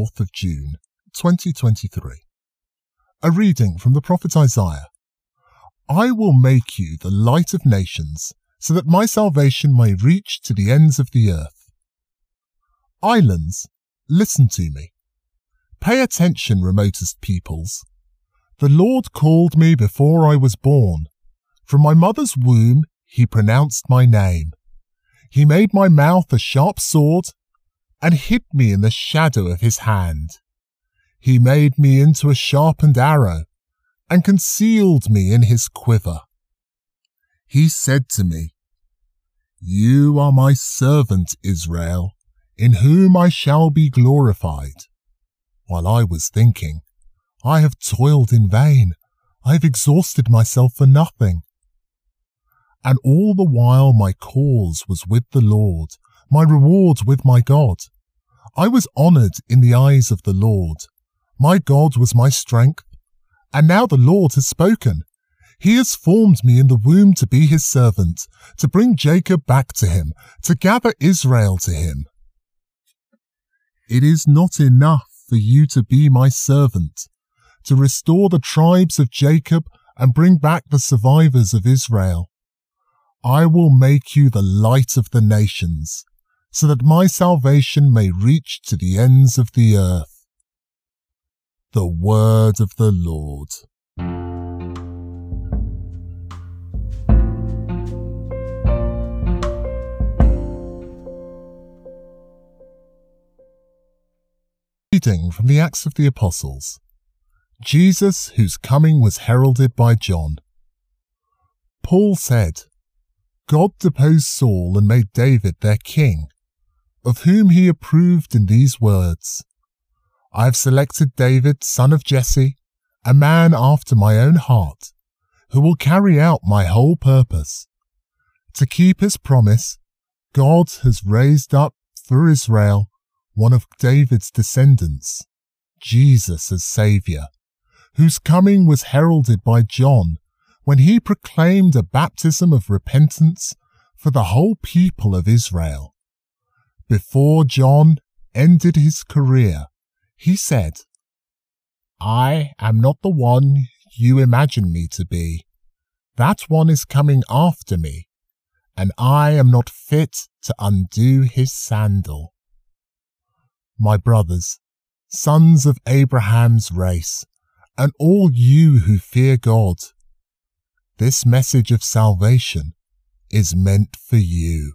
4th of June, 2023. A reading from the prophet Isaiah. I will make you the light of nations, so that my salvation may reach to the ends of the earth. Islands, listen to me. Pay attention, remotest peoples. The Lord called me before I was born. From my mother's womb, he pronounced my name. He made my mouth a sharp sword and hid me in the shadow of his hand. He made me into a sharpened arrow and concealed me in his quiver. He said to me, You are my servant Israel, in whom I shall be glorified. While I was thinking, I have toiled in vain, I have exhausted myself for nothing. And all the while my cause was with the Lord, my reward with my God. I was honored in the eyes of the Lord. My God was my strength. And now the Lord has spoken. He has formed me in the womb to be his servant, to bring Jacob back to him, to gather Israel to him. It is not enough for you to be my servant, to restore the tribes of Jacob and bring back the survivors of Israel. I will make you the light of the nations, so that my salvation may reach to the ends of the earth. The word of the Lord. Reading from the Acts of the Apostles. Jesus, whose coming was heralded by John. Paul said, God deposed Saul and made David their king, of whom he approved in these words I have selected David, son of Jesse, a man after my own heart, who will carry out my whole purpose. To keep his promise, God has raised up for Israel one of David's descendants, Jesus as Saviour, whose coming was heralded by John when he proclaimed a baptism of repentance for the whole people of Israel. Before John ended his career, he said, I am not the one you imagine me to be. That one is coming after me, and I am not fit to undo his sandal my brothers, sons of Abraham's race, and all you who fear God. This message of salvation is meant for you.